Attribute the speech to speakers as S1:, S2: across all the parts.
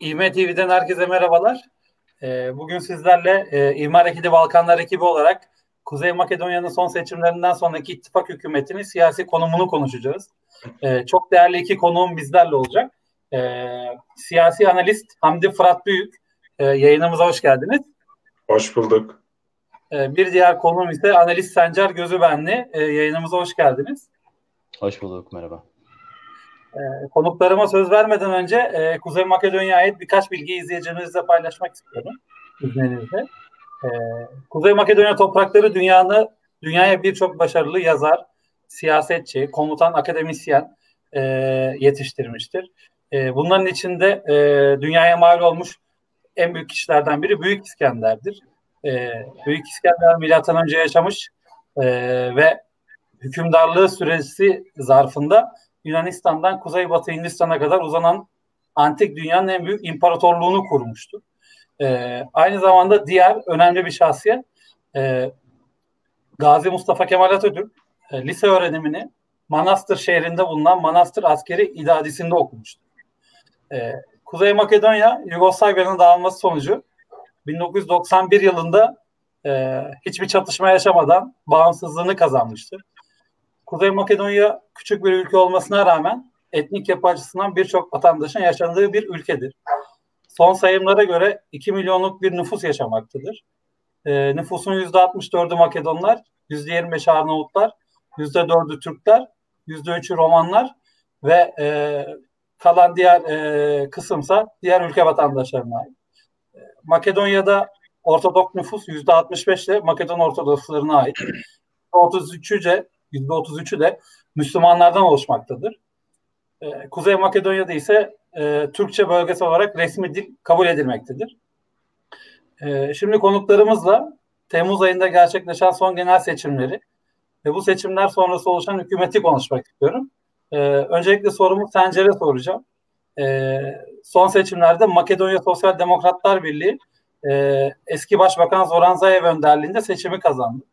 S1: İME TV'den herkese merhabalar. Ee, bugün sizlerle e, İmar Ekibi Balkanlar ekibi olarak Kuzey Makedonya'nın son seçimlerinden sonraki ittifak hükümetinin siyasi konumunu konuşacağız. Ee, çok değerli iki konuğum bizlerle olacak. Ee, siyasi analist Hamdi Fırat Büyük, e, yayınımıza hoş geldiniz.
S2: Hoş bulduk.
S1: Bir diğer konuğum ise analist Sencer Gözübenli, yayınımıza hoş geldiniz.
S3: Hoş bulduk, merhaba.
S1: E, konuklarıma söz vermeden önce e, Kuzey Makedonya'ya ait birkaç bilgi izleyicimizle paylaşmak istiyorum izninizle. E, Kuzey Makedonya toprakları dünyanı dünyaya birçok başarılı yazar, siyasetçi, komutan, akademisyen e, yetiştirmiştir. E, bunların içinde e, dünyaya mal olmuş en büyük kişilerden biri Büyük İskender'dir. E, Büyük İskender milattan önce yaşamış e, ve hükümdarlığı süresi zarfında Yunanistan'dan Kuzeybatı Hindistan'a kadar uzanan antik dünyanın en büyük imparatorluğunu kurmuştu. Ee, aynı zamanda diğer önemli bir şahsiyet e, Gazi Mustafa Kemal Atatürk e, lise öğrenimini Manastır şehrinde bulunan Manastır Askeri İdadisi'nde okumuştu. Ee, Kuzey Makedonya Yugoslavya'nın dağılması sonucu 1991 yılında e, hiçbir çatışma yaşamadan bağımsızlığını kazanmıştır. Kuzey Makedonya küçük bir ülke olmasına rağmen etnik yapı açısından birçok vatandaşın yaşandığı bir ülkedir. Son sayımlara göre 2 milyonluk bir nüfus yaşamaktadır. E, nüfusun %64'ü Makedonlar, %25'i Arnavutlar, %4'ü Türkler, %3'ü Romanlar ve e, kalan diğer e, kısımsa diğer ülke vatandaşlarına ait. E, Makedonya'da Ortodok nüfus %65 ile Makedon Ortodokslarına ait. 33'ü de %33'ü de Müslümanlardan oluşmaktadır. Ee, Kuzey Makedonya'da ise e, Türkçe bölgesi olarak resmi dil kabul edilmektedir. E, şimdi konuklarımızla Temmuz ayında gerçekleşen son genel seçimleri ve bu seçimler sonrası oluşan hükümeti konuşmak istiyorum. E, öncelikle sorumu Sencer'e soracağım. E, son seçimlerde Makedonya Sosyal Demokratlar Birliği e, eski Başbakan Zoran Zaev önderliğinde seçimi kazandı.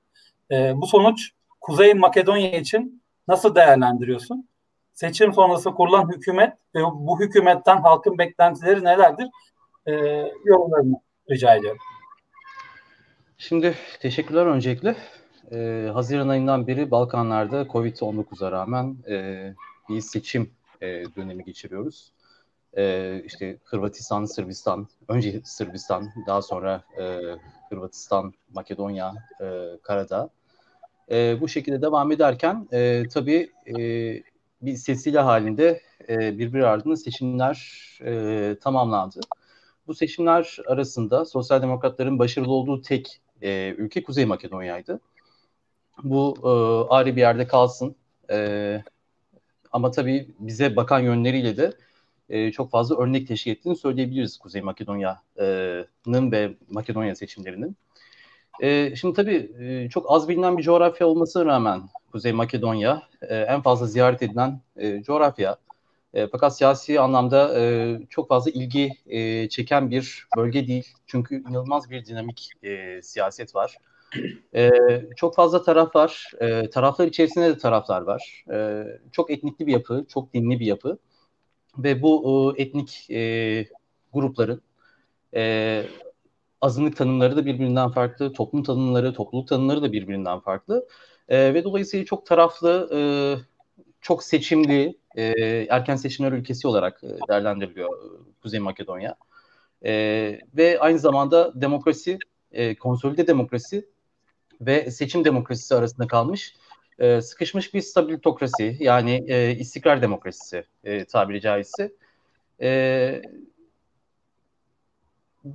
S1: E, bu sonuç Kuzey Makedonya için nasıl değerlendiriyorsun? Seçim sonrası kurulan hükümet ve bu hükümetten halkın beklentileri nelerdir? Ee, yorumlarını rica ediyorum.
S3: Şimdi teşekkürler öncelikle. Ee, Haziran ayından beri Balkanlarda Covid-19'a rağmen e, bir seçim e, dönemi geçiriyoruz. E, işte Hırvatistan, Sırbistan, önce Sırbistan, daha sonra e, Hırvatistan, Makedonya, e, Karadağ e, bu şekilde devam ederken e, tabii e, bir sesiyle halinde e, birbiri ardından seçimler e, tamamlandı. Bu seçimler arasında sosyal demokratların başarılı olduğu tek e, ülke Kuzey Makedonya'ydı. Bu e, ayrı bir yerde kalsın. E, ama tabii bize bakan yönleriyle de e, çok fazla örnek teşkil ettiğini söyleyebiliriz Kuzey Makedonya'nın ve Makedonya seçimlerinin. E, şimdi tabii e, çok az bilinen bir coğrafya olmasına rağmen Kuzey Makedonya e, en fazla ziyaret edilen e, coğrafya. Fakat siyasi anlamda çok fazla ilgi çeken bir bölge değil. Çünkü inanılmaz bir dinamik siyaset var. Çok fazla taraf var. Taraflar içerisinde de taraflar var. Çok etnikli bir yapı, çok dinli bir yapı. Ve bu etnik grupların azınlık tanımları da birbirinden farklı, toplum tanımları, topluluk tanımları da birbirinden farklı. E, ve dolayısıyla çok taraflı, e, çok seçimli, e, erken seçimler ülkesi olarak e, değerlendiriliyor e, Kuzey Makedonya. E, ve aynı zamanda demokrasi, e, konsolide demokrasi ve seçim demokrasisi arasında kalmış e, sıkışmış bir stabilitokrasi yani e, istikrar demokrasisi e, tabiri caizse. E,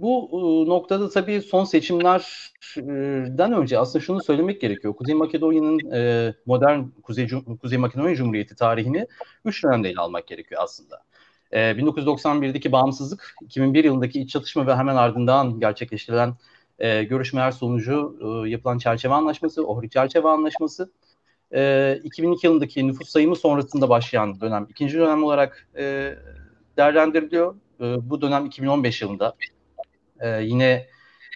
S3: bu e, noktada tabii son seçimlerden önce aslında şunu söylemek gerekiyor. Kuzey Makedonya'nın e, modern Kuzey, Kuzey Makedonya Cumhuriyeti tarihini üç dönemde ele almak gerekiyor aslında. 1991'deki bağımsızlık, 2001 yılındaki iç çatışma ve hemen ardından gerçekleştirilen e, görüşmeler sonucu e, yapılan çerçeve anlaşması, Ohrid çerçeve anlaşması, e, 2002 yılındaki nüfus sayımı sonrasında başlayan dönem ikinci dönem olarak e, değerlendiriliyor. E, bu dönem 2015 yılında e, yine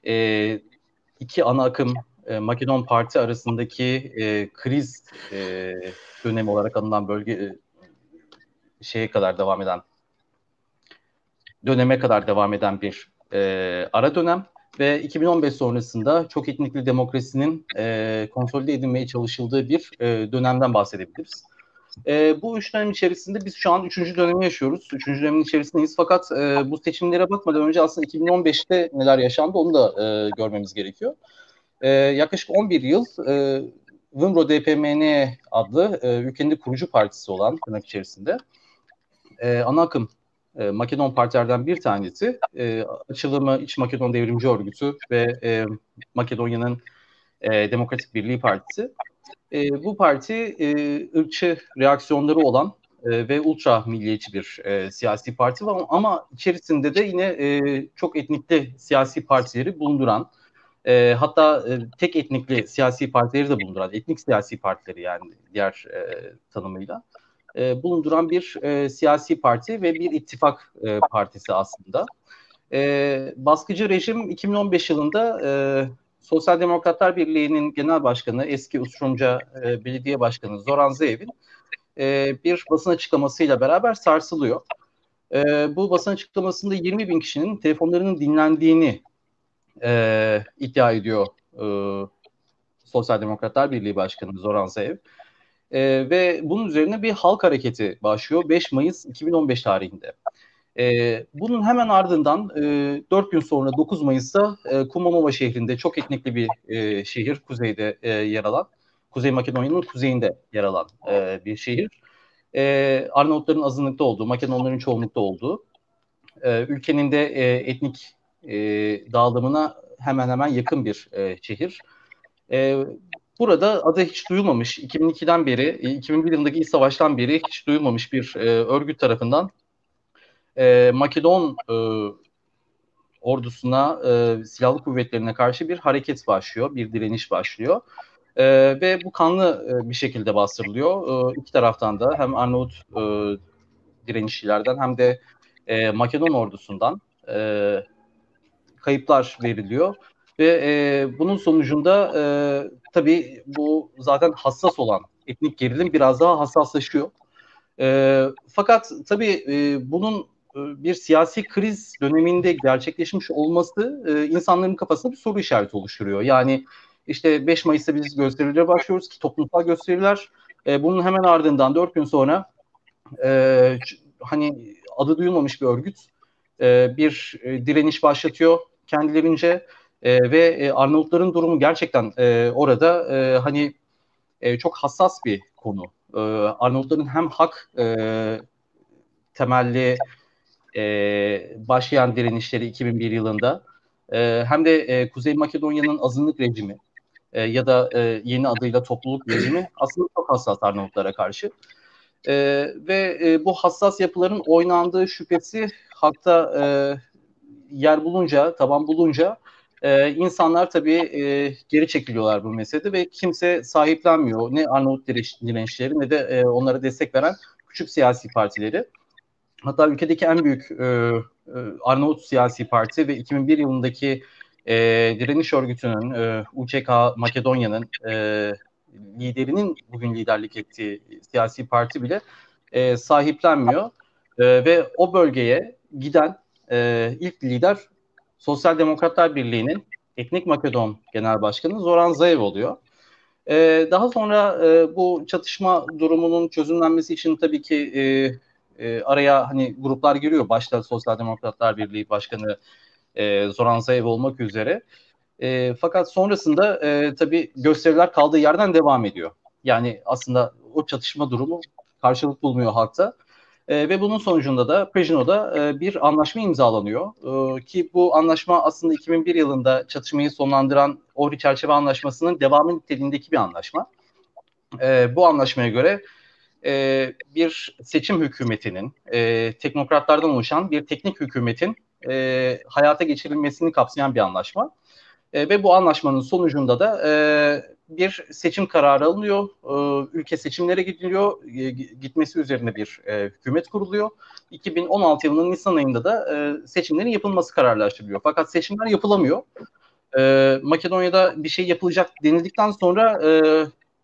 S3: e, iki ana akım e, Makedon Parti arasındaki e, kriz e, dönemi olarak anılan bölge e, şeye kadar devam eden döneme kadar devam eden bir e, ara dönem ve 2015 sonrasında çok etnikli demokrasinin e, konsolide edilmeye çalışıldığı bir e, dönemden bahsedebiliriz. E, bu üç dönem içerisinde biz şu an üçüncü dönemi yaşıyoruz. Üçüncü dönemin içerisindeyiz. Fakat e, bu seçimlere bakmadan önce aslında 2015'te neler yaşandı onu da e, görmemiz gerekiyor. E, yaklaşık 11 yıl e, Vımro DPMN adlı e, ülkenin kurucu partisi olan tırnak içerisinde e, ana akım e, Makedon partilerden bir tanesi. E, açılımı İç Makedon Devrimci Örgütü ve e, Makedonya'nın e, Demokratik Birliği Partisi. E, bu parti e, ırkçı reaksiyonları olan e, ve ultra milliyetçi bir e, siyasi parti var ama içerisinde de yine e, çok etnikli siyasi partileri bulunduran e, hatta e, tek etnikli siyasi partileri de bulunduran etnik siyasi partileri yani diğer e, tanımıyla e, bulunduran bir e, siyasi parti ve bir ittifak e, partisi aslında. E, baskıcı rejim 2015 yılında e, Sosyal Demokratlar Birliği'nin genel başkanı, eski Ustrumca e, Belediye Başkanı Zoran Zayev'in e, bir basın açıklamasıyla beraber sarsılıyor. E, bu basın açıklamasında 20 bin kişinin telefonlarının dinlendiğini e, iddia ediyor e, Sosyal Demokratlar Birliği Başkanı Zoran Zaev. E, ve bunun üzerine bir halk hareketi başlıyor 5 Mayıs 2015 tarihinde. E, bunun hemen ardından e, 4 gün sonra 9 Mayıs'ta e, Kumamova şehrinde çok etnikli bir e, şehir kuzeyde e, yer alan, Kuzey Makedonya'nın kuzeyinde yer alan e, bir şehir. E, Arnavutların azınlıkta olduğu, Makedonların çoğunlukta olduğu, e, ülkenin de e, etnik e, dağılımına hemen hemen yakın bir e, şehir. E, burada adı hiç duyulmamış, 2002'den beri, 2001 yılındaki iç savaştan beri hiç duyulmamış bir e, örgüt tarafından e, Makedon e, ordusuna, e, silahlı kuvvetlerine karşı bir hareket başlıyor, bir direniş başlıyor. E, ve bu kanlı e, bir şekilde bastırılıyor. E, iki taraftan da hem Arnavut e, direnişçilerden hem de e, Makedon ordusundan e, kayıplar veriliyor. Ve e, bunun sonucunda e, tabii bu zaten hassas olan etnik gerilim biraz daha hassaslaşıyor. E, fakat tabii e, bunun bir siyasi kriz döneminde gerçekleşmiş olması e, insanların kafasında bir soru işareti oluşturuyor. Yani işte 5 Mayıs'ta biz gösterilere başlıyoruz ki toplumsal gösteriler. E, bunun hemen ardından 4 gün sonra e, hani adı duyulmamış bir örgüt e, bir e, direniş başlatıyor kendilerince e, ve e, Arnavutların durumu gerçekten e, orada e, hani e, çok hassas bir konu. E, Arnavutların hem hak e, temelli e, başlayan direnişleri 2001 yılında e, hem de e, Kuzey Makedonya'nın azınlık rejimi e, ya da e, yeni adıyla topluluk rejimi aslında çok hassas Arnavutlara karşı. E, ve e, bu hassas yapıların oynandığı şüphesi hakta e, yer bulunca, taban bulunca e, insanlar tabii e, geri çekiliyorlar bu meselede ve kimse sahiplenmiyor. Ne Arnavut direnişleri ne de e, onlara destek veren küçük siyasi partileri. Hatta ülkedeki en büyük e, e, Arnavut siyasi parti ve 2001 yılındaki e, direniş örgütünün, e, UÇK Makedonya'nın e, liderinin bugün liderlik ettiği siyasi parti bile e, sahiplenmiyor. E, ve o bölgeye giden e, ilk lider Sosyal Demokratlar Birliği'nin Etnik Makedon Genel Başkanı Zoran Zaev oluyor. E, daha sonra e, bu çatışma durumunun çözümlenmesi için tabii ki e, e, araya hani gruplar giriyor. Başta Sosyal Demokratlar Birliği Başkanı e, Zoran Zaev olmak üzere. E, fakat sonrasında e, tabii gösteriler kaldığı yerden devam ediyor. Yani aslında o çatışma durumu karşılık bulmuyor halkta. E, ve bunun sonucunda da Prejino'da e, bir anlaşma imzalanıyor. E, ki bu anlaşma aslında 2001 yılında çatışmayı sonlandıran Ohri Çerçeve Anlaşması'nın devamı niteliğindeki bir anlaşma. E, bu anlaşmaya göre e, bir seçim hükümetinin, e, teknokratlardan oluşan bir teknik hükümetin e, hayata geçirilmesini kapsayan bir anlaşma. E, ve bu anlaşmanın sonucunda da e, bir seçim kararı alınıyor. E, ülke seçimlere gidiliyor. E, gitmesi üzerine bir e, hükümet kuruluyor. 2016 yılının Nisan ayında da e, seçimlerin yapılması kararlaştırılıyor. Fakat seçimler yapılamıyor. E, Makedonya'da bir şey yapılacak denildikten sonra e,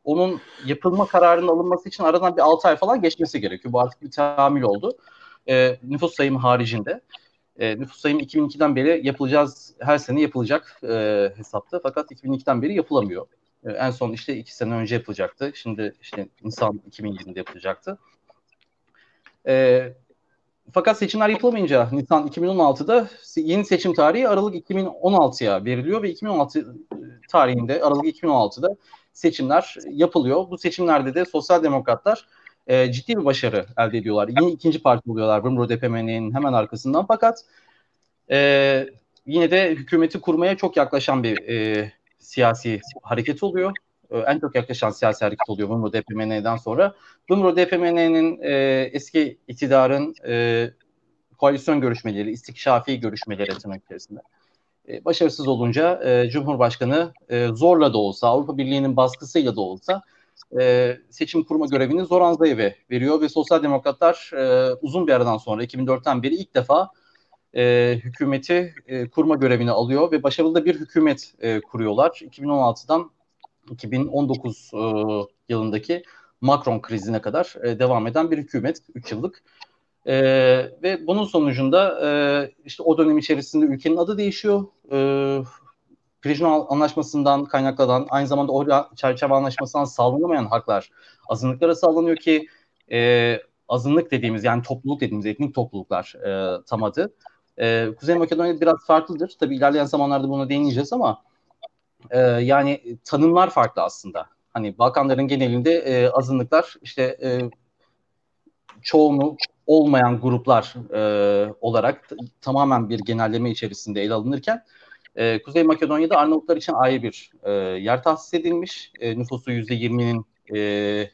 S3: onun yapılma kararının alınması için aradan bir 6 ay falan geçmesi gerekiyor. Bu artık bir tahammül oldu. E, nüfus sayımı haricinde. E, nüfus sayım 2002'den beri yapılacağız, her sene yapılacak e, hesapta. Fakat 2002'den beri yapılamıyor. E, en son işte iki sene önce yapılacaktı. Şimdi işte Nisan 2020'de yapılacaktı. E, fakat seçimler yapılamayınca Nisan 2016'da yeni seçim tarihi Aralık 2016'ya veriliyor ve 2016 tarihinde Aralık 2016'da seçimler yapılıyor. Bu seçimlerde de sosyal demokratlar e, ciddi bir başarı elde ediyorlar. Yine ikinci parti oluyorlar Vımro DPMN'nin hemen arkasından fakat e, yine de hükümeti kurmaya çok yaklaşan bir e, siyasi hareket oluyor. E, en çok yaklaşan siyasi hareket oluyor Vımro DPMN'den sonra. Vımro DPMN'nin e, eski iktidarın e, koalisyon görüşmeleri, istikşafi görüşmeleri tırnak içerisinde e, başarısız olunca e, Cumhurbaşkanı e, zorla da olsa, Avrupa Birliği'nin baskısıyla da olsa e, seçim kurma görevini Zoran Zayev'e veriyor ve Sosyal Demokratlar e, uzun bir aradan sonra 2004'ten beri ilk defa e, hükümeti e, kurma görevini alıyor ve başarılı da bir hükümet e, kuruyorlar. 2016'dan 2019 e, yılındaki Macron krizine kadar e, devam eden bir hükümet 3 yıllık. E, ve bunun sonucunda e, işte o dönem içerisinde ülkenin adı değişiyor. E, Prijno Anlaşması'ndan kaynaklanan aynı zamanda o çerçeve anlaşmasından sağlanamayan haklar azınlıklara sağlanıyor ki e, azınlık dediğimiz yani topluluk dediğimiz etnik topluluklar e, tam adı. E, Kuzey Makedonya biraz farklıdır. Tabii ilerleyen zamanlarda buna değineceğiz ama e, yani tanımlar farklı aslında. Hani Balkanların genelinde e, azınlıklar işte e, çoğunu olmayan gruplar e, olarak tamamen bir genelleme içerisinde ele alınırken e, Kuzey Makedonya'da Arnavutlar için ayrı bir e, yer tahsis edilmiş. E, nüfusu %20'nin e,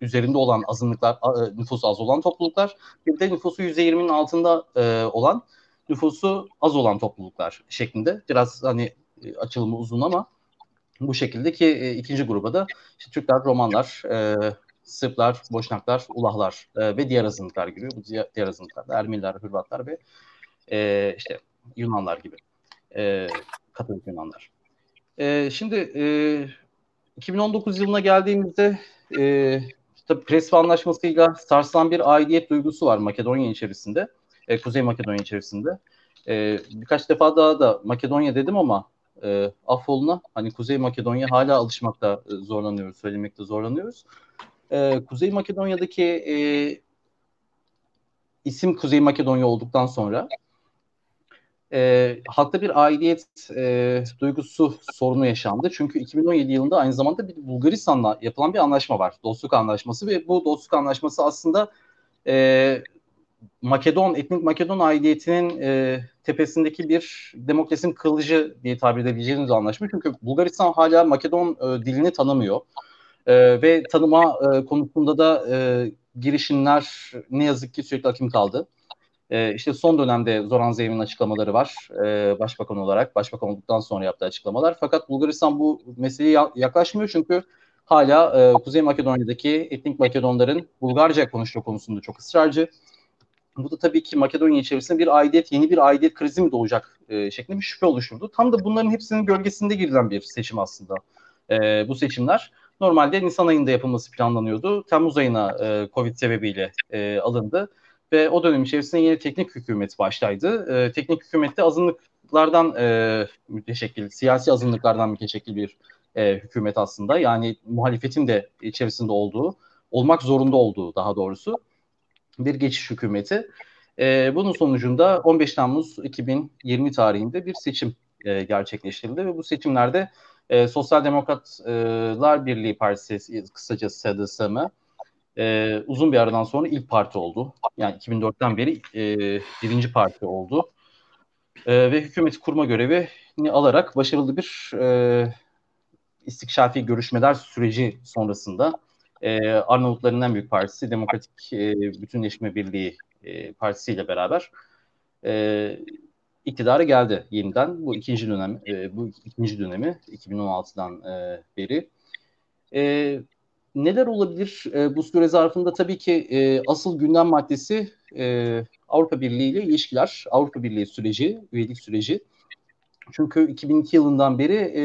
S3: üzerinde olan azınlıklar, e, nüfusu az olan topluluklar. Bir de nüfusu %20'nin altında e, olan nüfusu az olan topluluklar şeklinde. Biraz hani e, açılımı uzun ama bu şekilde ki e, ikinci gruba da işte Türkler, Romanlar, e, Sırplar, Boşnaklar, Ulahlar e, ve diğer azınlıklar giriyor. Bu diğer, azınlıklar da Ermeniler, Hırvatlar ve e, işte Yunanlar gibi e, Katolik Yunanlar. E, şimdi e, 2019 yılına geldiğimizde e, işte Prespa Anlaşması'yla sarsılan bir aidiyet duygusu var Makedonya içerisinde, e, Kuzey Makedonya içerisinde. E, birkaç defa daha da Makedonya dedim ama e, affoluna hani Kuzey Makedonya hala alışmakta e, zorlanıyoruz, söylemekte zorlanıyoruz. E, Kuzey Makedonya'daki e, isim Kuzey Makedonya olduktan sonra e, halkta bir aidiyet e, duygusu sorunu yaşandı. Çünkü 2017 yılında aynı zamanda bir Bulgaristan'la yapılan bir anlaşma var. Dostluk anlaşması ve bu dostluk anlaşması aslında e, Makedon, etnik Makedon aidiyetinin e, tepesindeki bir demokrasinin kılıcı diye tabir edebileceğimiz anlaşma. Çünkü Bulgaristan hala Makedon e, dilini tanımıyor. E, ve tanıma e, konusunda da e, girişimler ne yazık ki sürekli akım kaldı. E, işte son dönemde Zoran Zeyev'in açıklamaları var e, başbakan olarak. Başbakan olduktan sonra yaptığı açıklamalar. Fakat Bulgaristan bu meseleye yaklaşmıyor çünkü hala e, Kuzey Makedonya'daki etnik Makedonların Bulgarca konuştuğu konusunda çok ısrarcı. Bu da tabii ki Makedonya içerisinde bir aidiyet, yeni bir aidiyet krizi mi doğacak e, şeklinde bir şüphe oluşturdu. Tam da bunların hepsinin gölgesinde girilen bir seçim aslında e, bu seçimler. Normalde Nisan ayında yapılması planlanıyordu. Temmuz ayına e, Covid sebebiyle e, alındı ve o dönem içerisinde yeni teknik hükümet başlaydı. E, teknik hükümette azınlıklardan e, müteşekkil, siyasi azınlıklardan müteşekkil bir e, hükümet aslında. Yani muhalefetin de içerisinde olduğu, olmak zorunda olduğu daha doğrusu bir geçiş hükümeti. E, bunun sonucunda 15 Temmuz 2020 tarihinde bir seçim e, gerçekleştirildi ve bu seçimlerde e, Sosyal Demokratlar Birliği Partisi kısaca SDSM e, uzun bir aradan sonra ilk parti oldu. Yani 2004'ten beri e, birinci parti oldu. E, ve hükümeti kurma görevini alarak başarılı bir e, istikşafi görüşmeler süreci sonrasında e, Arnavutların en büyük partisi Demokratik e, Bütünleşme Birliği e, Partisi ile beraber e, iktidara geldi yeniden. Bu ikinci dönem, e, bu ikinci dönemi 2016'dan e, beri. E, neler olabilir e, bu süre zarfında? Tabii ki e, asıl gündem maddesi e, Avrupa Birliği ile ilişkiler, Avrupa Birliği süreci, üyelik süreci. Çünkü 2002 yılından beri e,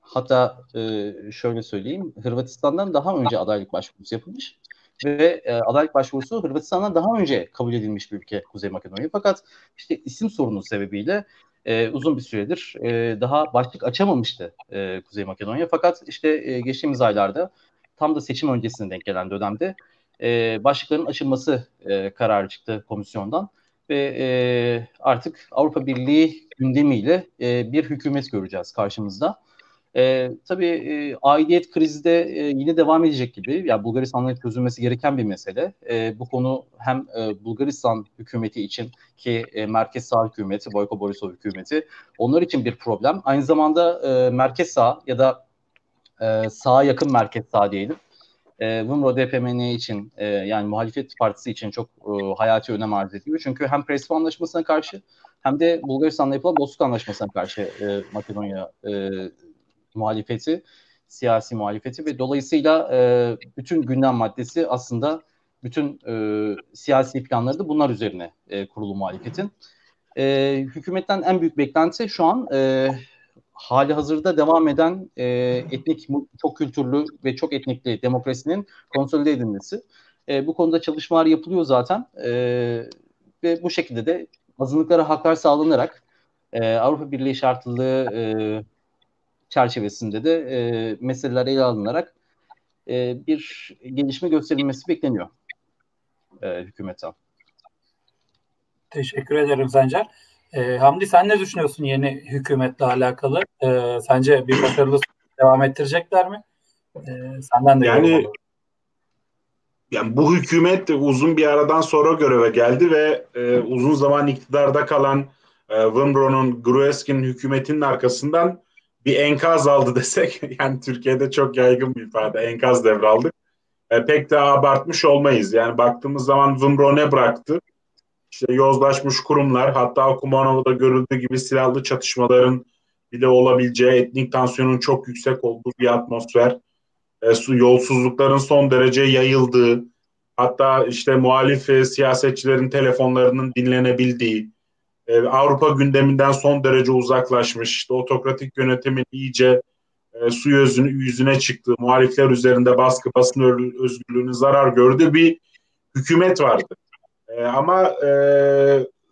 S3: hatta e, şöyle söyleyeyim, Hırvatistan'dan daha önce adaylık başvurusu yapılmış. Ve e, adaylık başvurusu Hırvatistan'dan daha önce kabul edilmiş bir ülke Kuzey Makedonya. Fakat işte isim sorunu sebebiyle e, uzun bir süredir e, daha başlık açamamıştı e, Kuzey Makedonya. Fakat işte e, geçtiğimiz aylarda tam da seçim öncesine denk gelen dönemde e, başlıkların açılması e, kararı çıktı komisyondan ve e, artık Avrupa Birliği gündemiyle e, bir hükümet göreceğiz karşımızda. E, tabii e, aidiyet krizi de e, yine devam edecek gibi. Yani Bulgaristan'la çözülmesi gereken bir mesele. E, bu konu hem e, Bulgaristan hükümeti için ki e, merkez sağ hükümeti, Boyko Borisov hükümeti onlar için bir problem. Aynı zamanda e, merkez sağ ya da e, sağa yakın merkez sağ diyelim. E, Vımro DPMN için e, yani muhalefet partisi için çok e, hayati önem arz ediyor. Çünkü hem Prespa Anlaşması'na karşı hem de Bulgaristan'la yapılan dostluk anlaşmasına karşı e, Makedonya e, muhalefeti, siyasi muhalefeti ve dolayısıyla e, bütün gündem maddesi aslında bütün e, siyasi planları da bunlar üzerine e, kurulu muhalefetin. E, hükümetten en büyük beklenti şu an e, hali hazırda devam eden e, etnik, çok kültürlü ve çok etnikli demokrasinin konsolide edilmesi. E, bu konuda çalışmalar yapılıyor zaten e, ve bu şekilde de azınlıklara haklar sağlanarak e, Avrupa Birliği şartlılığı e, çerçevesinde de e, meseleler ele alınarak e, bir gelişme gösterilmesi bekleniyor e, hükümetten.
S1: Teşekkür ederim Sencer. E, Hamdi sen ne düşünüyorsun yeni hükümetle alakalı? E, sence bir başarılı devam ettirecekler mi? E, senden de
S2: yani yani bu hükümet uzun bir aradan sonra göreve geldi ve e, uzun zaman iktidarda kalan e, Vımro'nun, Gruevski'nin hükümetinin arkasından bir enkaz aldı desek yani Türkiye'de çok yaygın bir ifade enkaz devraldık. E, pek de abartmış olmayız. Yani baktığımız zaman Vımro ne bıraktı? İşte yozlaşmış kurumlar hatta Kumanova'da görüldüğü gibi silahlı çatışmaların bile olabileceği etnik tansiyonun çok yüksek olduğu bir atmosfer. E, su yolsuzlukların son derece yayıldığı hatta işte muhalif e, siyasetçilerin telefonlarının dinlenebildiği e, Avrupa gündeminden son derece uzaklaşmış, işte otokratik yönetimin iyice e, su yüzüne, yüzüne çıktığı, muhalifler üzerinde baskı, basın özgürlüğünün zarar gördüğü bir hükümet vardı. E, ama e,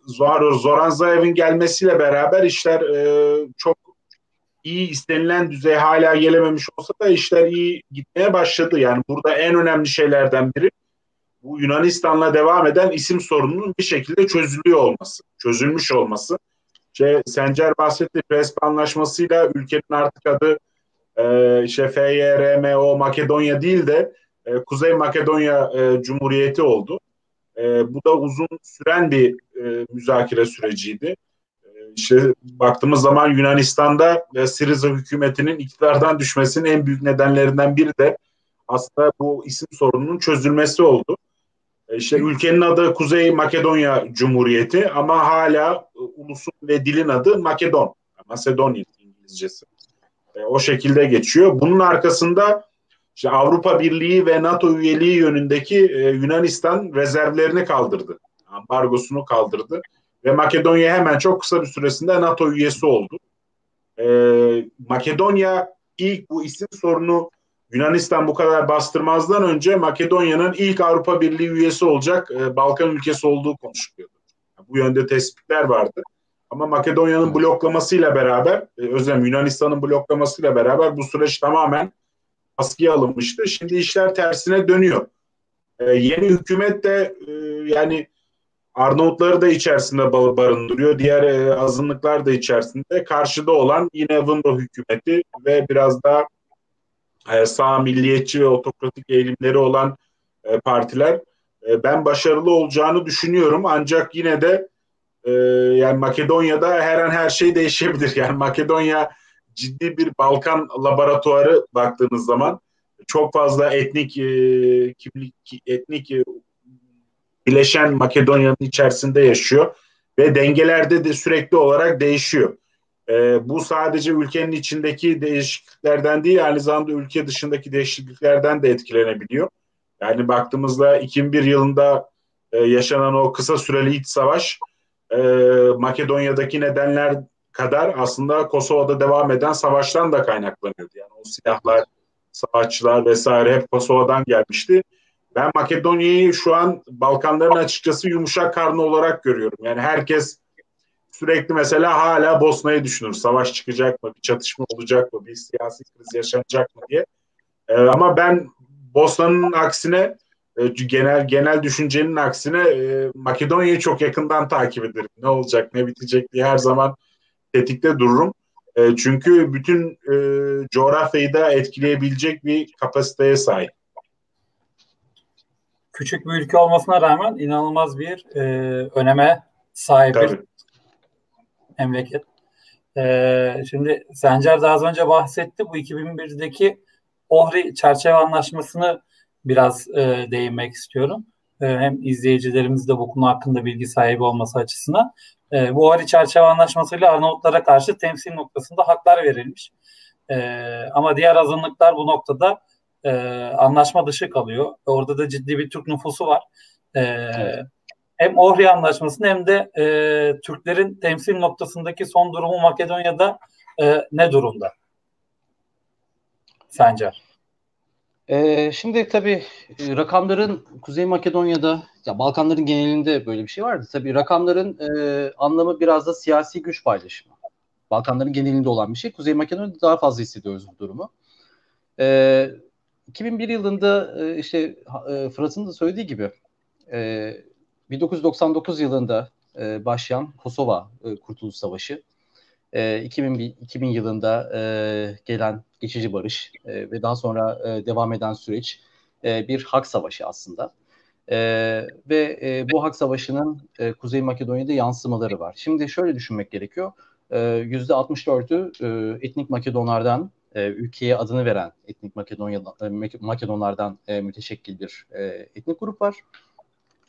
S2: Zor, Zoran Zayev'in gelmesiyle beraber işler e, çok iyi istenilen düzey hala gelememiş olsa da işler iyi gitmeye başladı. Yani burada en önemli şeylerden biri bu Yunanistan'la devam eden isim sorununun bir şekilde çözülüyor olması, çözülmüş olması. Şey, Sencer bahsetti Prespa anlaşmasıyla ülkenin artık adı e, işte FYRMO Makedonya değil de e, Kuzey Makedonya e, Cumhuriyeti oldu. E, bu da uzun süren bir e, müzakere süreciydi. E, işte baktığımız zaman Yunanistan'da e, Siriza hükümetinin iktidardan düşmesinin en büyük nedenlerinden biri de aslında bu isim sorununun çözülmesi oldu. E, işte ülkenin adı Kuzey Makedonya Cumhuriyeti ama hala e, ulusun ve dilin adı Makedon. Macedonya İngilizcesi. E, o şekilde geçiyor. Bunun arkasında işte Avrupa Birliği ve NATO üyeliği yönündeki e, Yunanistan rezervlerini kaldırdı. Ambargosunu kaldırdı. Ve Makedonya hemen çok kısa bir süresinde NATO üyesi oldu. E, Makedonya ilk bu isim sorunu Yunanistan bu kadar bastırmazdan önce Makedonya'nın ilk Avrupa Birliği üyesi olacak e, Balkan ülkesi olduğu konuşuluyordu. Bu yönde tespitler vardı. Ama Makedonya'nın bloklamasıyla beraber, e, özlem Yunanistan'ın bloklamasıyla beraber bu süreç tamamen askıya alınmıştı. Şimdi işler tersine dönüyor. E, yeni hükümet de e, yani Arnavutları da içerisinde barındırıyor. Diğer e, azınlıklar da içerisinde. Karşıda olan yine Vımro hükümeti ve biraz daha e, sağ milliyetçi ve otokratik eğilimleri olan e, partiler e, ben başarılı olacağını düşünüyorum ancak yine de e, yani Makedonya'da her an her şey değişebilir. Yani Makedonya ciddi bir Balkan laboratuvarı baktığınız zaman çok fazla etnik e, kimlik etnik e, bileşen Makedonya'nın içerisinde yaşıyor ve dengelerde de sürekli olarak değişiyor. E, bu sadece ülkenin içindeki değişikliklerden değil, aynı zamanda ülke dışındaki değişikliklerden de etkilenebiliyor. Yani baktığımızda 2001 yılında e, yaşanan o kısa süreli iç savaş e, Makedonya'daki nedenler kadar aslında Kosova'da devam eden savaştan da kaynaklanıyordu. Yani o silahlar, savaşçılar vesaire hep Kosova'dan gelmişti. ben Makedonya'yı şu an Balkanların açıkçası yumuşak karnı olarak görüyorum. Yani herkes sürekli mesela hala Bosna'yı düşünür. Savaş çıkacak mı? Bir çatışma olacak mı? Bir siyasi kriz yaşanacak mı diye. Ee, ama ben Bosna'nın aksine e, genel genel düşüncenin aksine e, Makedonya'yı çok yakından takip ederim. Ne olacak, ne bitecek diye her zaman tetikte dururum. E, çünkü bütün e, coğrafyayı da etkileyebilecek bir kapasiteye sahip.
S1: Küçük bir ülke olmasına rağmen inanılmaz bir e, öneme sahip Tabii. Memleket. E, şimdi Sencer daha az önce bahsetti. Bu 2001'deki Ohri çerçeve anlaşmasını biraz e, değinmek istiyorum. E, hem izleyicilerimiz de bu konu hakkında bilgi sahibi olması açısından. E, bu Ohri çerçeve anlaşmasıyla Arnavutlara karşı temsil noktasında haklar verilmiş. E, ama diğer azınlıklar bu noktada e, anlaşma dışı kalıyor. Orada da ciddi bir Türk nüfusu var. E, evet. Hem Ohri Anlaşması'nın hem de e, Türklerin temsil noktasındaki son durumu Makedonya'da e, ne durumda? Sence?
S3: Ee, şimdi tabii e, rakamların Kuzey Makedonya'da, ya Balkanların genelinde böyle bir şey vardı. Tabii rakamların e, anlamı biraz da siyasi güç paylaşımı. Balkanların genelinde olan bir şey. Kuzey Makedonya'da daha fazla hissediyoruz bu durumu. E, 2001 yılında e, işte e, Fırat'ın da söylediği gibi e, 1999 yılında e, başlayan Kosova e, Kurtuluş Savaşı, e, 2000, 2000 yılında e, gelen geçici barış e, ve daha sonra e, devam eden süreç e, bir hak savaşı aslında. E, ve e, bu hak savaşının e, Kuzey Makedonya'da yansımaları var. Şimdi şöyle düşünmek gerekiyor. %64'ü e, etnik Makedonlardan e, ülkeye adını veren etnik Makedonya e, Makedonlardan e, müteşekkil bir e, etnik grup var.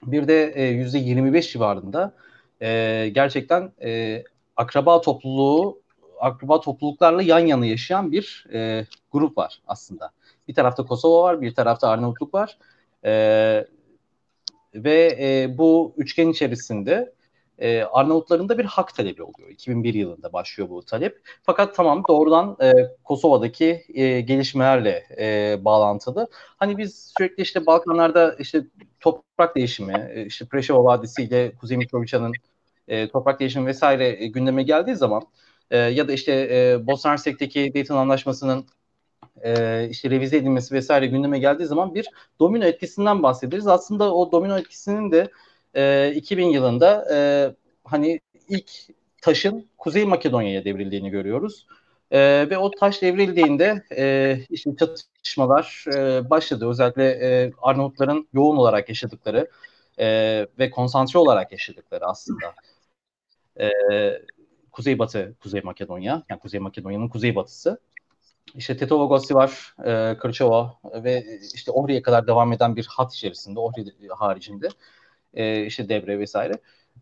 S3: Bir de e, %25 civarında e, gerçekten e, akraba topluluğu akraba topluluklarla yan yana yaşayan bir e, grup var aslında. Bir tarafta Kosova var, bir tarafta Arnavutluk var. E, ve e, bu üçgen içerisinde e, Arnavutların da bir hak talebi oluyor. 2001 yılında başlıyor bu talep. Fakat tamam doğrudan e, Kosova'daki e, gelişmelerle e, bağlantılı. Hani biz sürekli işte Balkanlarda işte toprak değişimi, e, işte Preşeva Vadisi ile Kuzey Mitrovica'nın e, toprak değişimi vesaire e, gündeme geldiği zaman e, ya da işte e, Bosna Hersek'teki Dayton Anlaşması'nın e, işte revize edilmesi vesaire gündeme geldiği zaman bir domino etkisinden bahsederiz. Aslında o domino etkisinin de e, 2000 yılında e, hani ilk taşın Kuzey Makedonya'ya devrildiğini görüyoruz. E, ve o taş devrildiğinde e, işte çatışmalar e, başladı. Özellikle e, Arnavutların yoğun olarak yaşadıkları e, ve konsantre olarak yaşadıkları aslında e, kuzeybatı Kuzey Makedonya, yani Kuzey Makedonya'nın kuzeybatısı. İşte Tetovagosi var, e, Kırçova ve işte Ohri'ye kadar devam eden bir hat içerisinde, Ohri haricinde e, işte Devre vesaire.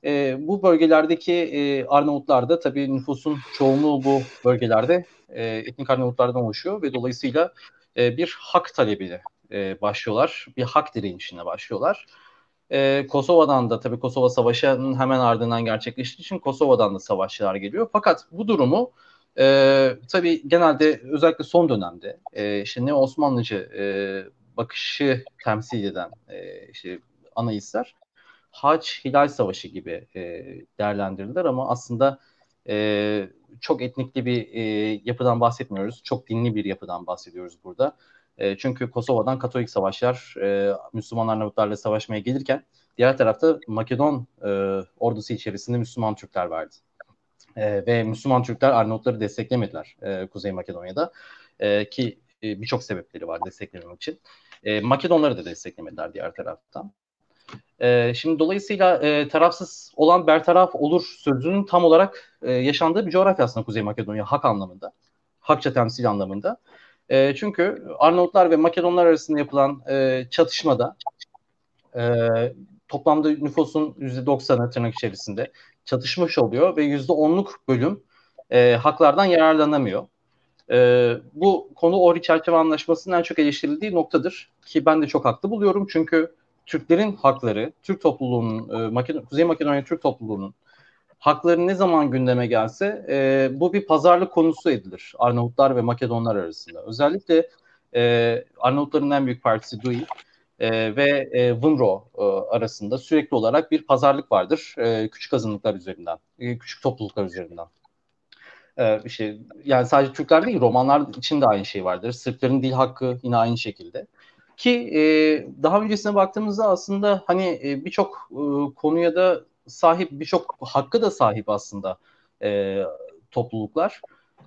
S3: E, bu bölgelerdeki e, Arnavutlar tabii nüfusun çoğunluğu bu bölgelerde e, etnik Arnavutlardan oluşuyor ve dolayısıyla e, bir hak talebiyle e, başlıyorlar. Bir hak direnişine başlıyorlar. E, Kosova'dan da tabii Kosova Savaşı'nın hemen ardından gerçekleştiği için Kosova'dan da savaşçılar geliyor. Fakat bu durumu e, tabii genelde özellikle son dönemde e, işte ne Osmanlıcı e, bakışı temsil eden e, işte analizler Haç Hilal Savaşı gibi e, değerlendirdiler ama aslında e, çok etnikli bir e, yapıdan bahsetmiyoruz. Çok dinli bir yapıdan bahsediyoruz burada. E, çünkü Kosova'dan Katolik savaşlar e, Müslüman Arnavutlarla savaşmaya gelirken diğer tarafta Makedon e, ordusu içerisinde Müslüman Türkler vardı. E, ve Müslüman Türkler Arnavutları desteklemediler e, Kuzey Makedonya'da e, ki e, birçok sebepleri var desteklememek için. E, Makedonları da desteklemediler diğer taraftan. E, şimdi dolayısıyla e, tarafsız olan bertaraf olur sözünün tam olarak e, yaşandığı bir coğrafya aslında Kuzey Makedonya hak anlamında. Hakça temsil anlamında. E, çünkü Arnavutlar ve Makedonlar arasında yapılan e, çatışmada e, toplamda nüfusun %90'ı tırnak içerisinde çatışmış oluyor ve %10'luk bölüm e, haklardan yararlanamıyor. E, bu konu Ohri Çerçeve Anlaşması'nın en çok eleştirildiği noktadır ki ben de çok haklı buluyorum çünkü Türklerin hakları, Türk topluluğunun, e, Makedon Kuzey Makedonya Türk topluluğunun hakları ne zaman gündeme gelse e, bu bir pazarlık konusu edilir Arnavutlar ve Makedonlar arasında. Özellikle e, Arnavutların en büyük partisi DUI e, ve e, Vımro e, arasında sürekli olarak bir pazarlık vardır e, küçük azınlıklar üzerinden, e, küçük topluluklar üzerinden. E, işte yani sadece Türkler değil, romanlar için de aynı şey vardır. Sırpların dil hakkı yine aynı şekilde. Ki e, daha öncesine baktığımızda aslında hani e, birçok e, konuya da sahip, birçok hakkı da sahip aslında e, topluluklar.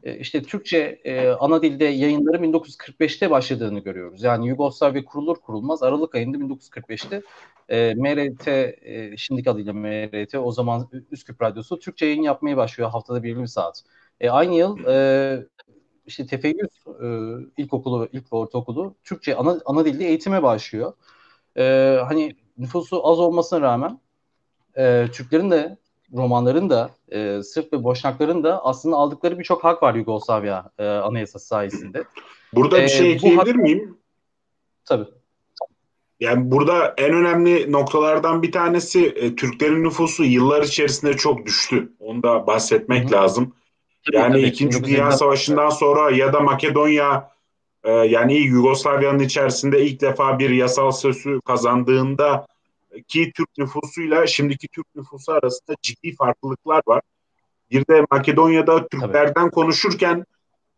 S3: E, işte Türkçe e, ana dilde yayınları 1945'te başladığını görüyoruz. Yani Yugoslavya kurulur kurulmaz Aralık ayında 1945'te e, MRT, e, şimdiki adıyla MRT, o zaman Üsküp Radyosu Türkçe yayın yapmaya başlıyor haftada bir saat. E, aynı yıl e, işte Tefeyyüz e, ilkokulu, ilk ve ortaokulu Türkçe ana, ana dilde eğitime başlıyor. E, hani nüfusu az olmasına rağmen e, Türklerin de romanların da e, Sırp ve Boşnakların da aslında aldıkları birçok hak var Yugoslavya e, anayasası sayesinde.
S2: Burada bir e, şey ekleyebilir hak... miyim?
S3: Tabii.
S2: Yani burada en önemli noktalardan bir tanesi e, Türklerin nüfusu yıllar içerisinde çok düştü. Onu da bahsetmek Hı-hı. lazım. Yani tabii. İkinci Dünya Savaşı'ndan sonra ya da Makedonya e, yani Yugoslavya'nın içerisinde ilk defa bir yasal sözü kazandığında ki Türk nüfusuyla şimdiki Türk nüfusu arasında ciddi farklılıklar var. Bir de Makedonya'da Türklerden Tabii. konuşurken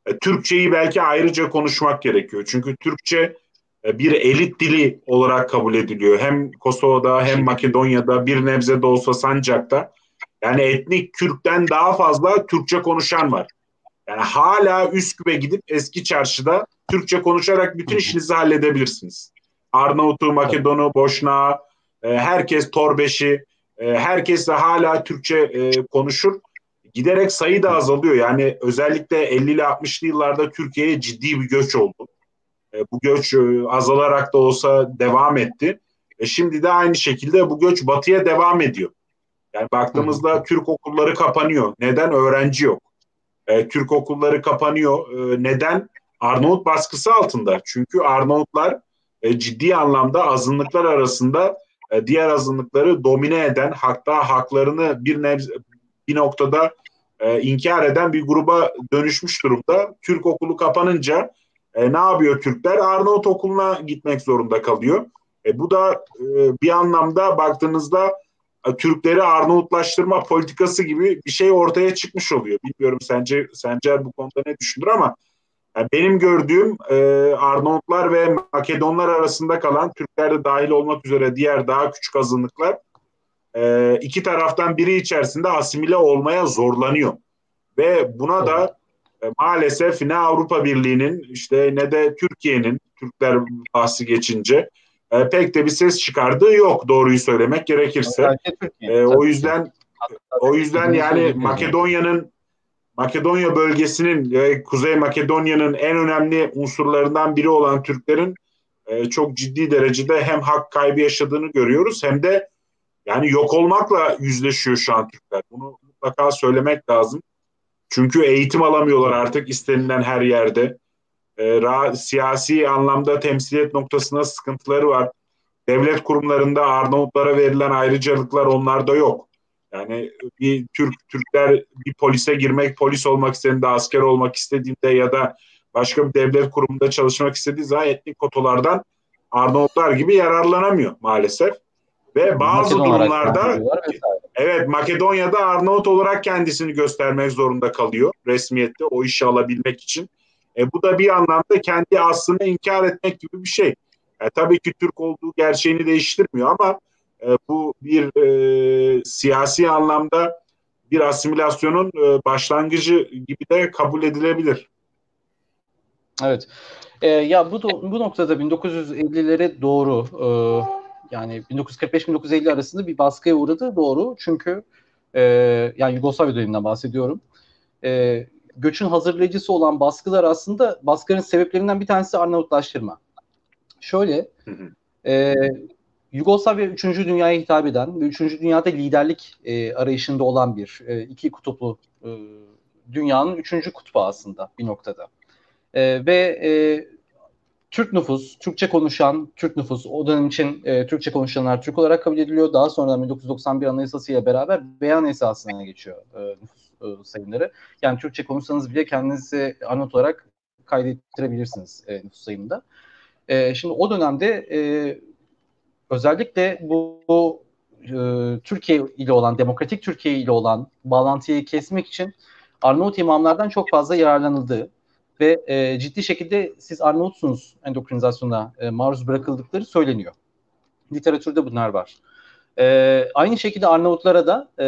S2: e, Türkçeyi belki ayrıca konuşmak gerekiyor. Çünkü Türkçe e, bir elit dili olarak kabul ediliyor. Hem Kosova'da hem Makedonya'da bir nebze de olsa Sancak'ta. Yani etnik Kürt'ten daha fazla Türkçe konuşan var. Yani hala Üsküp'e gidip eski çarşıda Türkçe konuşarak bütün işinizi halledebilirsiniz. Arnavut'u, Makedon'u, Boşnağı, e, herkes Torbeş'i, e, herkes de hala Türkçe e, konuşur. Giderek sayı da azalıyor. Yani özellikle 50'li 60'lı yıllarda Türkiye'ye ciddi bir göç oldu. Bu göç azalarak da olsa devam etti. Şimdi de aynı şekilde bu göç batıya devam ediyor. Yani baktığımızda. Türk okulları kapanıyor. Neden? Öğrenci yok. E, Türk okulları kapanıyor. E, neden? Arnavut baskısı altında. Çünkü Arnavutlar e, ciddi anlamda azınlıklar arasında e, diğer azınlıkları domine eden hatta haklarını bir nebze, bir noktada e, inkar eden bir gruba dönüşmüş durumda. Türk okulu kapanınca e, ne yapıyor Türkler? Arnavut okuluna gitmek zorunda kalıyor. E, bu da e, bir anlamda baktığınızda Türkleri Arnavutlaştırma politikası gibi bir şey ortaya çıkmış oluyor. Bilmiyorum sence Sencer bu konuda ne düşünür ama yani benim gördüğüm e, Arnavutlar ve Makedonlar arasında kalan Türkler de dahil olmak üzere diğer daha küçük azınlıklar e, iki taraftan biri içerisinde asimile olmaya zorlanıyor. Ve buna da e, maalesef ne Avrupa Birliği'nin işte ne de Türkiye'nin Türkler bahsi geçince e, pek de bir ses çıkardığı yok doğruyu söylemek gerekirse. E, o yüzden o yüzden yani Makedonya'nın Makedonya bölgesinin e, Kuzey Makedonya'nın en önemli unsurlarından biri olan Türklerin e, çok ciddi derecede hem hak kaybı yaşadığını görüyoruz hem de yani yok olmakla yüzleşiyor şu an Türkler. Bunu mutlaka söylemek lazım. Çünkü eğitim alamıyorlar artık istenilen her yerde. E, ra- siyasi anlamda temsiliyet noktasında sıkıntıları var. Devlet kurumlarında Arnavutlara verilen ayrıcalıklar onlarda yok. Yani bir Türk Türkler bir polise girmek, polis olmak istediğinde, asker olmak istediğinde ya da başka bir devlet kurumunda çalışmak istediği zaman etnik kotalardan Arnavutlar gibi yararlanamıyor maalesef. Ve bazı Makedon durumlarda evet Makedonya'da Arnavut olarak kendisini göstermek zorunda kalıyor resmiyette o işi alabilmek için. E, bu da bir anlamda kendi aslını inkar etmek gibi bir şey. E, tabii ki Türk olduğu gerçeğini değiştirmiyor ama e, bu bir e, siyasi anlamda bir asimilasyonun e, başlangıcı gibi de kabul edilebilir.
S3: Evet. E, ya bu bu noktada 1950'lere doğru e, yani 1945-1950 arasında bir baskıya uğradı doğru. Çünkü e, yani Yugoslavya döneminden bahsediyorum. E, göçün hazırlayıcısı olan baskılar aslında baskıların sebeplerinden bir tanesi Arnavutlaştırma. Şöyle. E, Yugoslavya 3. Dünya'ya hitap eden ve 3. Dünya'da liderlik e, arayışında olan bir e, iki kutuplu e, dünyanın 3. kutbu aslında bir noktada. E, ve e, Türk nüfus, Türkçe konuşan Türk nüfus, o dönem için e, Türkçe konuşanlar Türk olarak kabul ediliyor. Daha sonra 1991 Anayasası ile beraber beyan esasına geçiyor e, nüfus e, sayımları. Yani Türkçe konuşsanız bile kendinizi anot olarak kaydettirebilirsiniz e, nüfus sayımında. E, şimdi o dönemde e, özellikle bu, bu e, Türkiye ile olan, demokratik Türkiye ile olan bağlantıyı kesmek için Arnavut imamlardan çok fazla yararlanıldığı ve e, ciddi şekilde siz Arnavutsunuz endokrinizasyona e, maruz bırakıldıkları söyleniyor. Literatürde bunlar var. E, aynı şekilde Arnavutlara da e,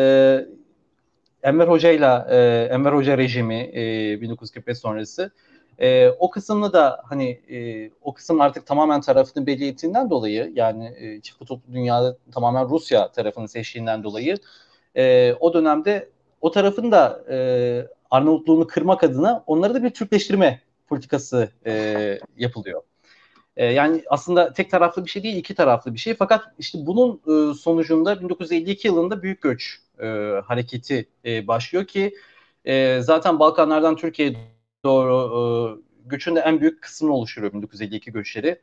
S3: Enver Hoca ile e, Enver Hoca rejimi e, 1945 sonrası e, o kısımda da hani e, o kısım artık tamamen tarafını belli ettiğinden dolayı yani e, çift kutuplu dünyada tamamen Rusya tarafını seçtiğinden dolayı e, o dönemde o tarafın da e, Arnavutluğunu kırmak adına onlara da bir Türkleştirme politikası e, yapılıyor. E, yani aslında tek taraflı bir şey değil, iki taraflı bir şey. Fakat işte bunun e, sonucunda 1952 yılında Büyük Göç e, hareketi e, başlıyor ki e, zaten Balkanlardan Türkiye'ye doğru e, göçün de en büyük kısmını oluşturuyor 1952 göçleri.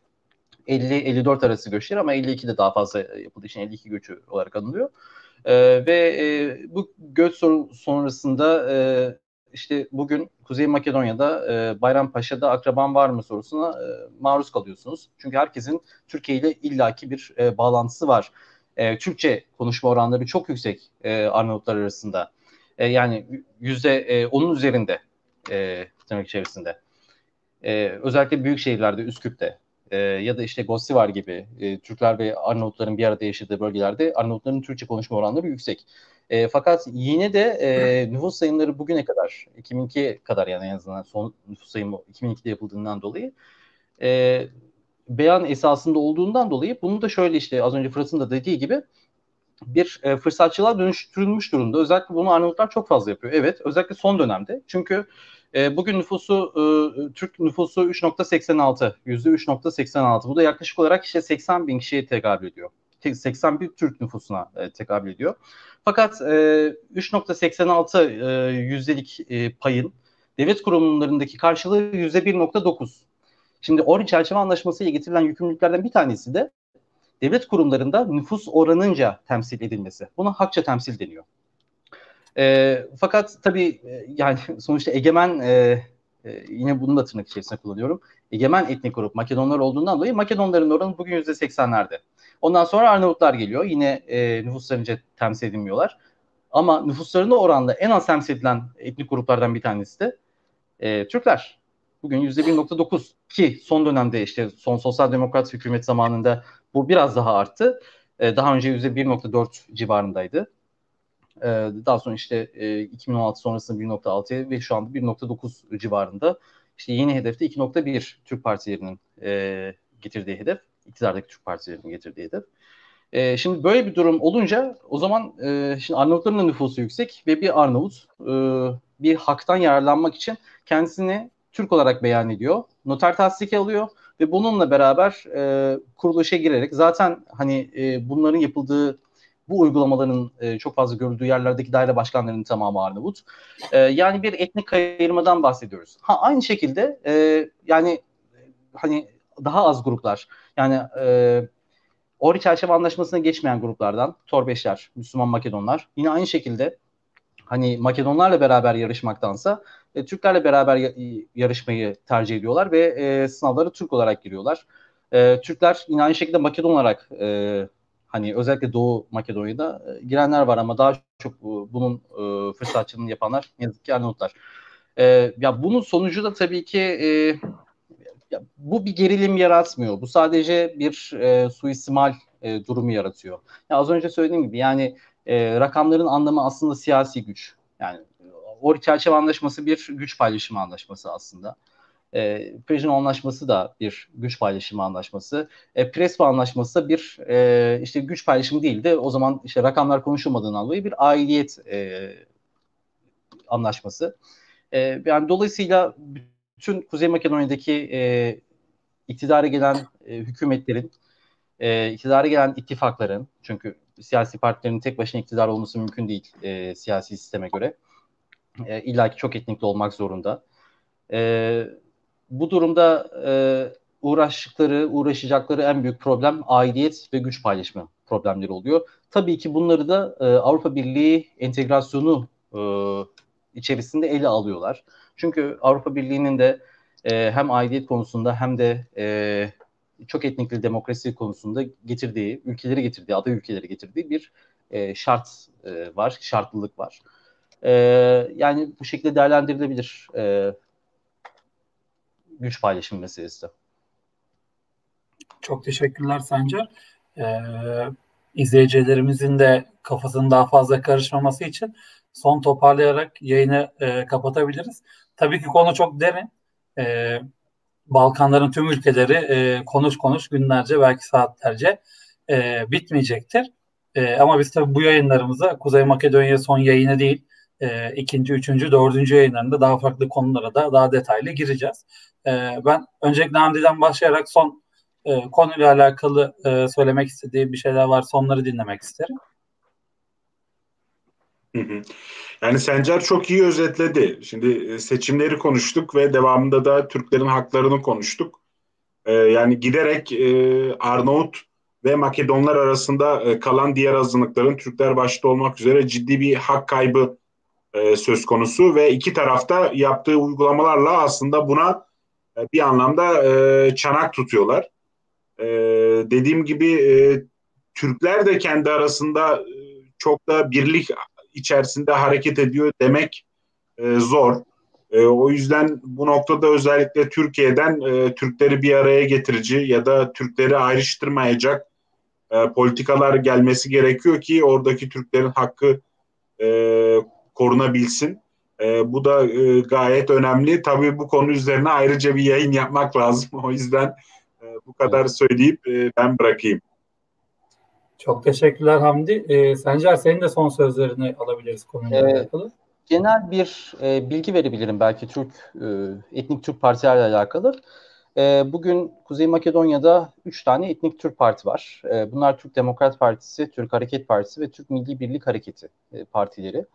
S3: 50-54 arası göçleri ama 52 de daha fazla yapıldığı için 52 göçü olarak anılıyor. E, ve e, bu göç sonrasında e, işte bugün Kuzey Makedonya'da e, Bayrampaşa'da akraban var mı sorusuna e, maruz kalıyorsunuz. Çünkü herkesin Türkiye ile illaki bir e, bağlantısı var. E, Türkçe konuşma oranları çok yüksek e, Arnavutlar arasında. E, yani yüzde e, onun üzerinde e, tırnak içerisinde. E, özellikle büyük şehirlerde, Üsküp'te e, ya da işte Gostivar gibi e, Türkler ve Arnavutların bir arada yaşadığı bölgelerde Arnavutların Türkçe konuşma oranları yüksek. E, fakat yine de e, nüfus sayımları bugüne kadar, 2002 kadar yani en azından son nüfus sayımı 2002'de yapıldığından dolayı e, beyan esasında olduğundan dolayı bunu da şöyle işte az önce Fırat'ın da dediği gibi bir e, fırsatçılığa dönüştürülmüş durumda. Özellikle bunu Arnavutlar çok fazla yapıyor. Evet, özellikle son dönemde. Çünkü e, bugün nüfusu e, Türk nüfusu 3.86, yüzde 3.86. Bu da yaklaşık olarak işte 80 bin kişiye tekabül ediyor. 81 Türk nüfusuna e, tekabül ediyor. Fakat e, 3.86 e, yüzdelik e, payın devlet kurumlarındaki karşılığı yüzde 1.9. Şimdi Ohri Çerçeve Anlaşması ile getirilen yükümlülüklerden bir tanesi de devlet kurumlarında nüfus oranınca temsil edilmesi. Buna hakça temsil deniyor. E, fakat tabii e, yani sonuçta egemen e, e, yine bunu da tırnak içerisinde kullanıyorum. Egemen etnik grup Makedonlar olduğundan dolayı Makedonların oranı bugün yüzde seksenlerde. Ondan sonra Arnavutlar geliyor. Yine e, nüfuslarınca temsil edilmiyorlar. Ama nüfuslarında oranda en az temsil edilen etnik gruplardan bir tanesi de e, Türkler. Bugün yüzde 1.9 ki son dönemde işte son sosyal demokrat hükümet zamanında bu biraz daha arttı. E, daha önce yüzde 1.4 civarındaydı. E, daha sonra işte e, 2016 sonrasında 1.6 ve şu anda 1.9 civarında. İşte yeni hedefte 2.1 Türk partilerinin e, getirdiği hedef. iktidardaki Türk partilerinin getirdiği hedef. E, şimdi böyle bir durum olunca o zaman e, şimdi Arnavutların da nüfusu yüksek ve bir Arnavut e, bir haktan yararlanmak için kendisini Türk olarak beyan ediyor. Noter tasdiki alıyor ve bununla beraber e, kuruluşa girerek zaten hani e, bunların yapıldığı bu uygulamaların e, çok fazla görüldüğü yerlerdeki daire başkanlarının tamamı Arnavut. E, yani bir etnik kayırmadan bahsediyoruz. Ha aynı şekilde e, yani hani daha az gruplar yani e, Ori çerçeve anlaşmasına geçmeyen gruplardan Torbeşler, Müslüman Makedonlar yine aynı şekilde hani Makedonlarla beraber yarışmaktansa e, Türklerle beraber ya, yarışmayı tercih ediyorlar ve e, sınavlara Türk olarak giriyorlar. E, Türkler yine aynı şekilde Makedon olarak e, hani özellikle Doğu Makedonya'da e, girenler var ama daha çok e, bunun e, fırsatçılığını yapanlar ne yazık ki Arnavutlar. E, ya bunun sonucu da tabii ki e, ya, bu bir gerilim yaratmıyor. Bu sadece bir e, suistimal e, durumu yaratıyor. Ya az önce söylediğim gibi yani e, rakamların anlamı aslında siyasi güç. Yani o çerçeve anlaşması bir güç paylaşımı anlaşması aslında. E, Prijin Anlaşması da bir güç paylaşımı anlaşması. E, Prespa Anlaşması da bir e, işte güç paylaşımı değildi. O zaman işte rakamlar konuşulmadığından dolayı bir aidiyet e, anlaşması. E, yani dolayısıyla bütün Kuzey Makedonya'daki e, iktidara gelen e, hükümetlerin, e, iktidara gelen ittifakların, çünkü siyasi partilerin tek başına iktidar olması mümkün değil e, siyasi sisteme göre. E, İlla çok etnikli olmak zorunda. E, bu durumda e, uğraştıkları, uğraşacakları en büyük problem aidiyet ve güç paylaşımı problemleri oluyor. Tabii ki bunları da e, Avrupa Birliği entegrasyonu e, içerisinde ele alıyorlar. Çünkü Avrupa Birliği'nin de e, hem aidiyet konusunda hem de e, çok etnikli demokrasi konusunda getirdiği, ülkeleri getirdiği, aday ülkeleri getirdiği bir e, şart e, var, şartlılık var. E, yani bu şekilde değerlendirilebilir e, güç paylaşım meselesi.
S1: Çok teşekkürler Sancar. Ee, izleyicilerimizin de kafasının daha fazla karışmaması için son toparlayarak yayını e, kapatabiliriz. Tabii ki konu çok derin. E, Balkanların tüm ülkeleri e, konuş konuş günlerce belki saatlerce e, bitmeyecektir. E, ama biz tabii bu yayınlarımıza Kuzey Makedonya son yayını değil, e, ikinci, üçüncü, dördüncü yayınlarında daha farklı konulara da daha detaylı gireceğiz. E, ben öncelikle Hamdi'den başlayarak son e, konuyla alakalı e, söylemek istediği bir şeyler var. Sonları dinlemek isterim.
S2: Yani Sencer çok iyi özetledi. Şimdi e, seçimleri konuştuk ve devamında da Türklerin haklarını konuştuk. Ee, yani giderek e, Arnavut ve Makedonlar arasında e, kalan diğer azınlıkların Türkler başta olmak üzere ciddi bir hak kaybı e, söz konusu ve iki tarafta yaptığı uygulamalarla aslında buna e, bir anlamda e, çanak tutuyorlar. E, dediğim gibi e, Türkler de kendi arasında e, çok da birlik içerisinde hareket ediyor demek e, zor. E, o yüzden bu noktada özellikle Türkiye'den e, Türkleri bir araya getirici ya da Türkleri ayrıştırmayacak e, politikalar gelmesi gerekiyor ki oradaki Türklerin hakkı e, korunabilsin. E, bu da e, gayet önemli. Tabii bu konu üzerine ayrıca bir yayın yapmak lazım. O yüzden e, bu kadar söyleyip e, ben bırakayım.
S1: Çok teşekkürler Hamdi. Ee, Sencer senin de son sözlerini alabiliriz konuyla ee, alakalı.
S3: Genel bir e, bilgi verebilirim belki Türk e, etnik Türk partilerle alakalı. E, bugün Kuzey Makedonya'da üç tane etnik Türk parti var. E, bunlar Türk Demokrat Partisi, Türk Hareket Partisi ve Türk Milli Birlik Hareketi e, partileri.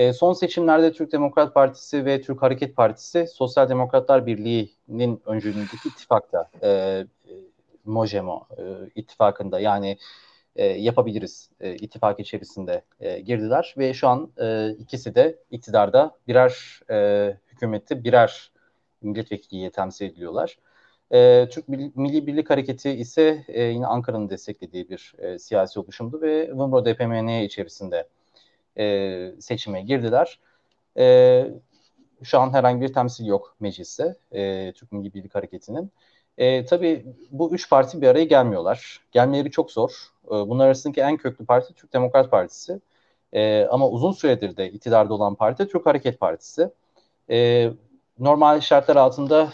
S3: E, son seçimlerde Türk Demokrat Partisi ve Türk Hareket Partisi Sosyal Demokratlar Birliği'nin öncülüğündeki ittifakta e, e, Mojemo e, ittifakında yani e, yapabiliriz e, ittifak içerisinde e, girdiler ve şu an e, ikisi de iktidarda birer e, hükümette birer milletvekiliye temsil ediliyorlar. E, Türk Milli Birlik Hareketi ise e, yine Ankara'nın desteklediği bir e, siyasi oluşumdu ve Vımro DPMN içerisinde e, seçime girdiler. E, şu an herhangi bir temsil yok mecliste e, Türk Milli Birlik Hareketi'nin. E, tabii bu üç parti bir araya gelmiyorlar. Gelmeleri çok zor. E, bunlar arasındaki en köklü parti Türk Demokrat Partisi. E, ama uzun süredir de iktidarda olan parti Türk Hareket Partisi. E, normal şartlar altında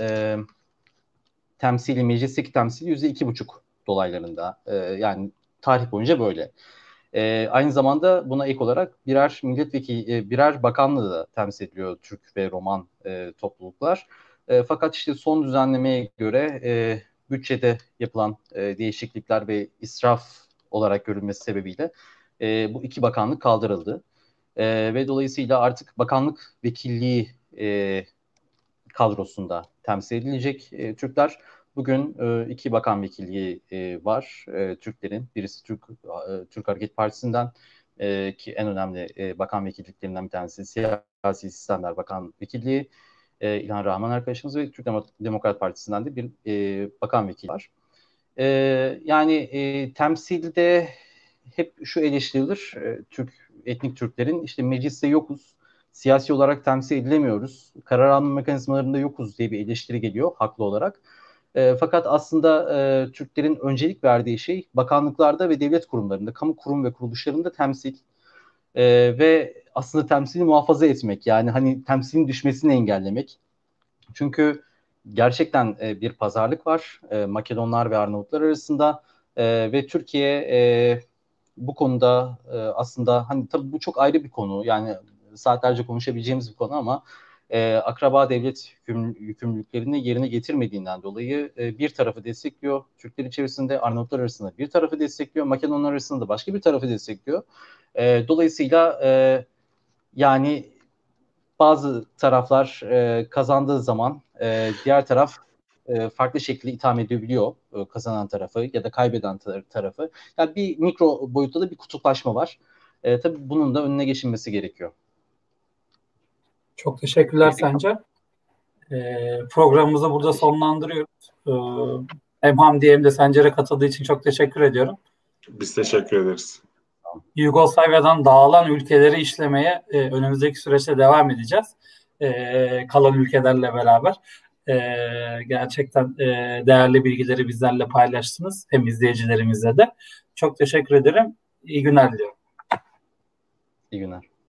S3: e, temsili, meclisteki temsili yüzde iki buçuk dolaylarında. E, yani tarih boyunca böyle. E, aynı zamanda buna ek olarak birer milletvekili, e, birer bakanlığı da temsil ediliyor Türk ve Roman e, topluluklar. E, fakat işte son düzenlemeye göre e, bütçede yapılan e, değişiklikler ve israf olarak görülmesi sebebiyle e, bu iki bakanlık kaldırıldı. E, ve dolayısıyla artık bakanlık vekilliği e, kadrosunda temsil edilecek e, Türkler. Bugün e, iki bakan vekilliği e, var e, Türklerin. Birisi Türk e, Türk Hareket Partisi'nden e, ki en önemli e, bakan vekilliklerinden bir tanesi Siyasi Sistemler Bakan Vekilliği e, İlhan Rahman arkadaşımız ve Türk Demokrat Partisi'nden de bir e, bakan vekil var. E, yani e, temsilde hep şu eleştirilir, e, Türk etnik Türklerin işte mecliste yokuz, siyasi olarak temsil edilemiyoruz, karar alma mekanizmalarında yokuz diye bir eleştiri geliyor haklı olarak. E, fakat aslında e, Türklerin öncelik verdiği şey bakanlıklarda ve devlet kurumlarında, kamu kurum ve kuruluşlarında temsil e, ve aslında temsili muhafaza etmek yani hani temsilin düşmesini engellemek. Çünkü gerçekten e, bir pazarlık var e, Makedonlar ve Arnavutlar arasında e, ve Türkiye e, bu konuda e, aslında hani tabii bu çok ayrı bir konu yani saatlerce konuşabileceğimiz bir konu ama e, akraba devlet yüküm, yükümlülüklerini yerine getirmediğinden dolayı e, bir tarafı destekliyor. Türkler içerisinde Arnavutlar arasında bir tarafı destekliyor. Makedonlar arasında da başka bir tarafı destekliyor. E, dolayısıyla e, yani bazı taraflar e, kazandığı zaman e, diğer taraf e, farklı şekilde itham edebiliyor e, kazanan tarafı ya da kaybeden tar- tarafı. Yani bir mikro boyutta da bir kutuplaşma var. E, tabii bunun da önüne geçilmesi gerekiyor.
S1: Çok teşekkürler Sencer. E, programımızı burada sonlandırıyoruz. E, hem Hamdi hem de Sencer'e katıldığı için çok teşekkür ediyorum.
S2: Biz teşekkür ederiz.
S1: Yugoslavya'dan dağılan ülkeleri işlemeye e, önümüzdeki süreçte devam edeceğiz. E, kalan ülkelerle beraber. E, gerçekten e, değerli bilgileri bizlerle paylaştınız. Hem izleyicilerimizle de. Çok teşekkür ederim. İyi günler diliyorum.
S3: İyi günler.